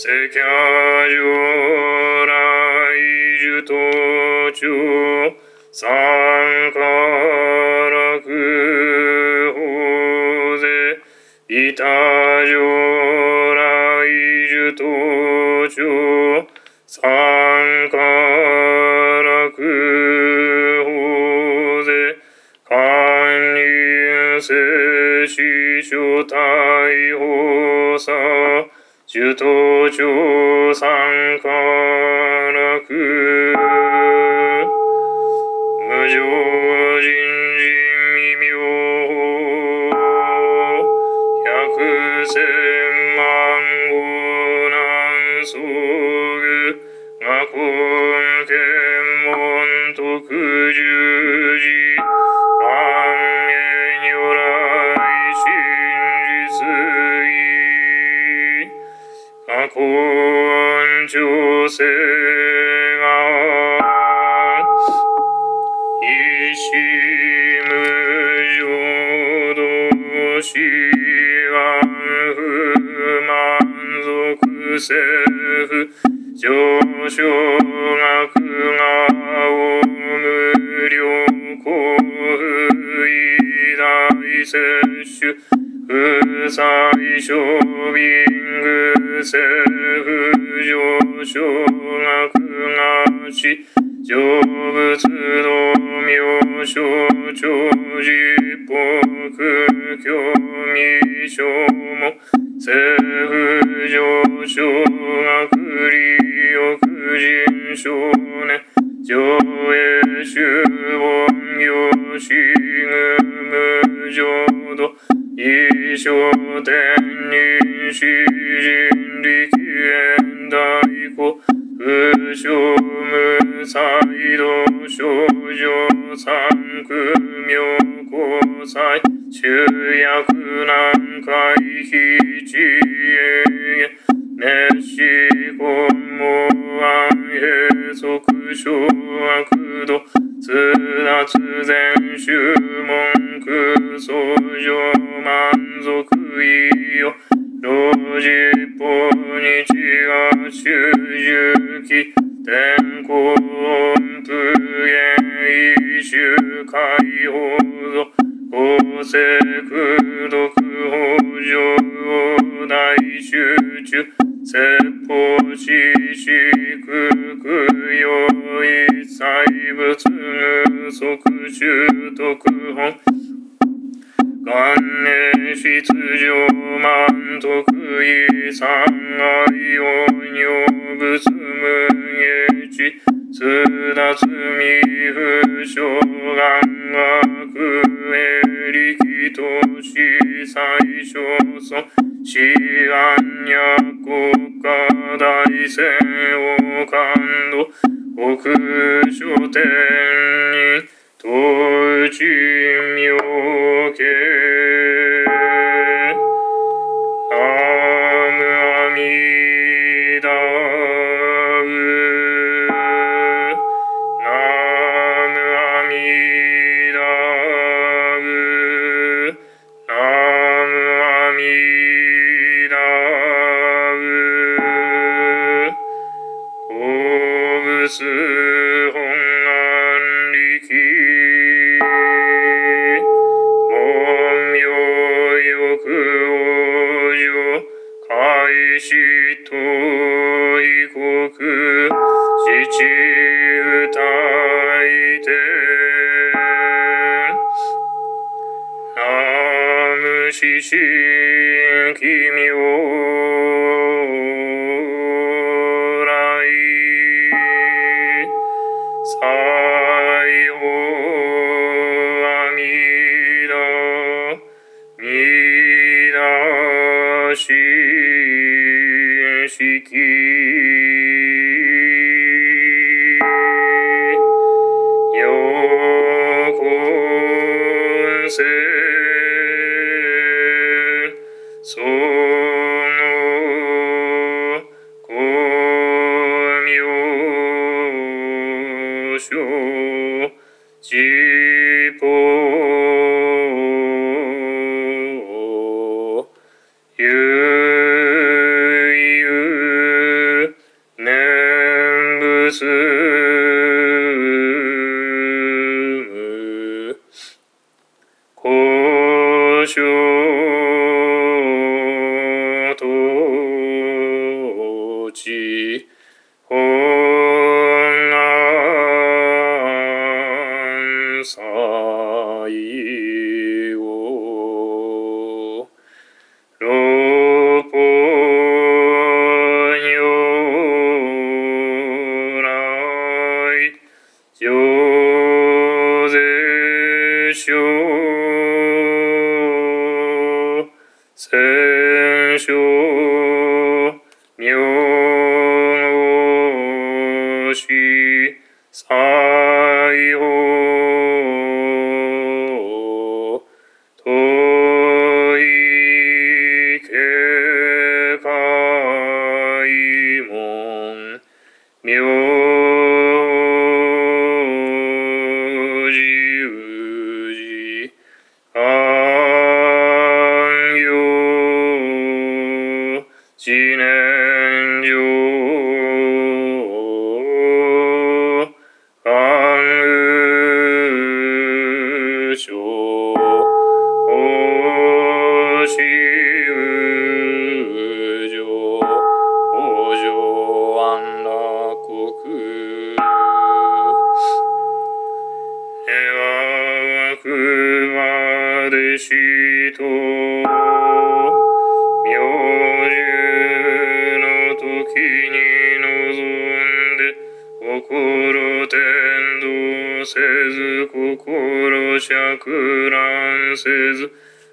キャ上来樹途中三下落法税板上来樹途中三下落法税官人聖師書大法さ受頭上三下落無常人人未明百千調整が一心無常道志願不満足せ不上昇学がを無料交付偉大摂取不採小便具政しぐ無浄土一生天人詩人力縁大古不詳無才道少女三苦妙交際中薬難回避知恵熱し根毛安閉塞小悪度通達全宗公正空読法上大集中説法ししくくよ一切仏具即習徳本元年出場満徳意三愛音用仏無下地通達未不詳本願力門名欲往生開始と異国父歌いてナムシシン奇妙す。故障と地本願させず心釈乱せず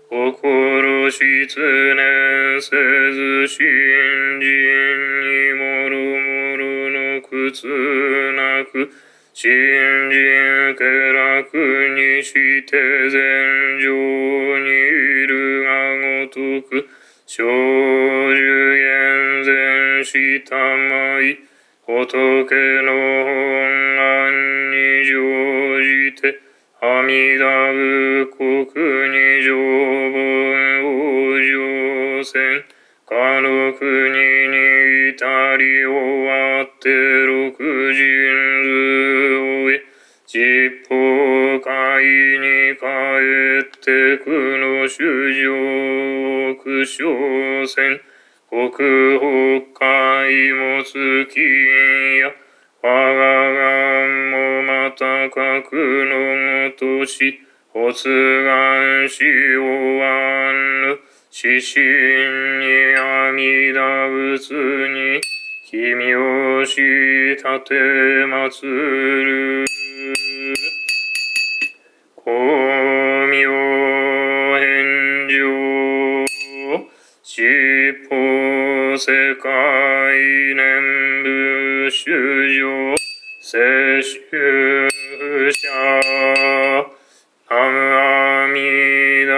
心失念せず信心にもろもろの苦痛なく信心気楽にして禅上にいるがごとく少女厳然したまい仏の本願に乗じて阿弥陀仏国に上本往生せん。かの国に至り終わって六人図を終え実法会に帰って苦の主上苦笑せん。国北海も月や。我が願もまた格のごとし発願し終わぬ。指針に阿弥陀仏に君をし立て祭る。光明返上。七宝世界念仏主上摂取者南無阿弥陀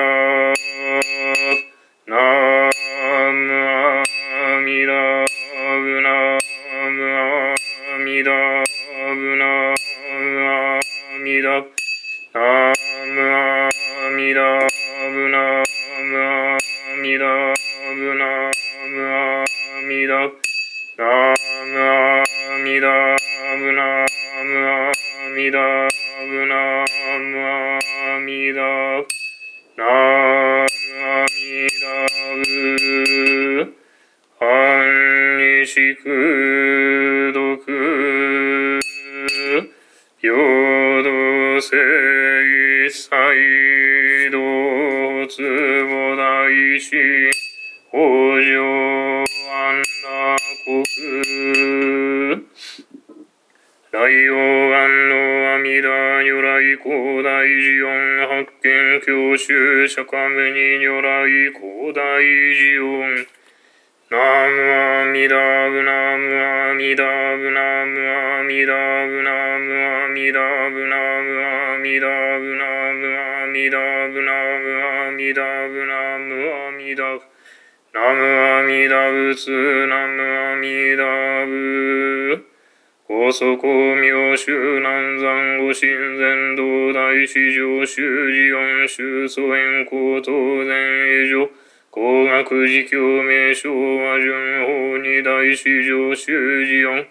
南無阿弥陀仏南無阿弥陀仏南無阿弥陀仏みだぶなむあみだなむあみだぶ半日く読平等性一切道坪大し北条安楽イオン弥陀如来広大寺音発見教習釈迦目に如来広大寺音南無阿弥陀仏。南無阿弥陀仏。南無阿弥陀仏。南無阿弥陀仏。南無阿弥陀仏。南無阿弥陀仏。南無阿弥陀仏。南無阿弥陀仏。南無阿弥陀仏。南無阿弥陀仏。高祖公明宗南山五神前道大師上修寺四宗祖円高等前以上工学寺教名称和順法に大師上修寺四。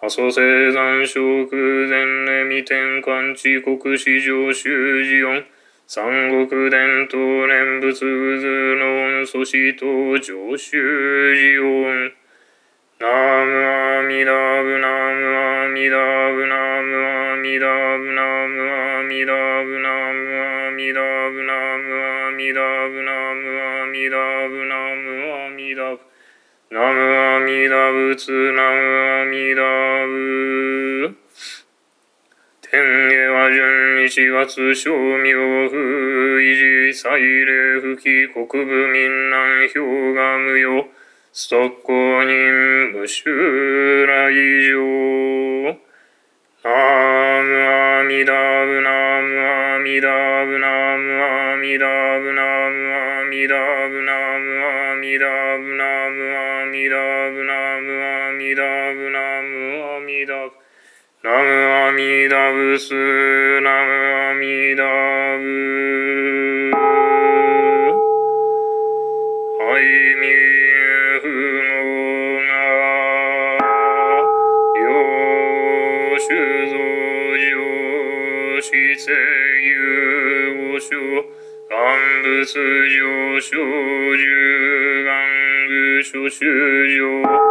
阿蘇生山小空前年未天官地国史上修士音三国伝統念仏図の音祖師と上修士音ナムアミダブナムアミダブナムアミダブナムアミダブナムアミダブナムアミダブナムアミダブナムアミダブナムアミダ仏ナムアミダブ天下は順一月正明風維持祭礼不起国部民南氷河無用即公人無襲来上ナムアミダブナムアミダブナムアミダブナムアミダブナムアミダブナムアミダブナムアミダブナムアミダブ。ナムアミダブス上昇十願具諸修上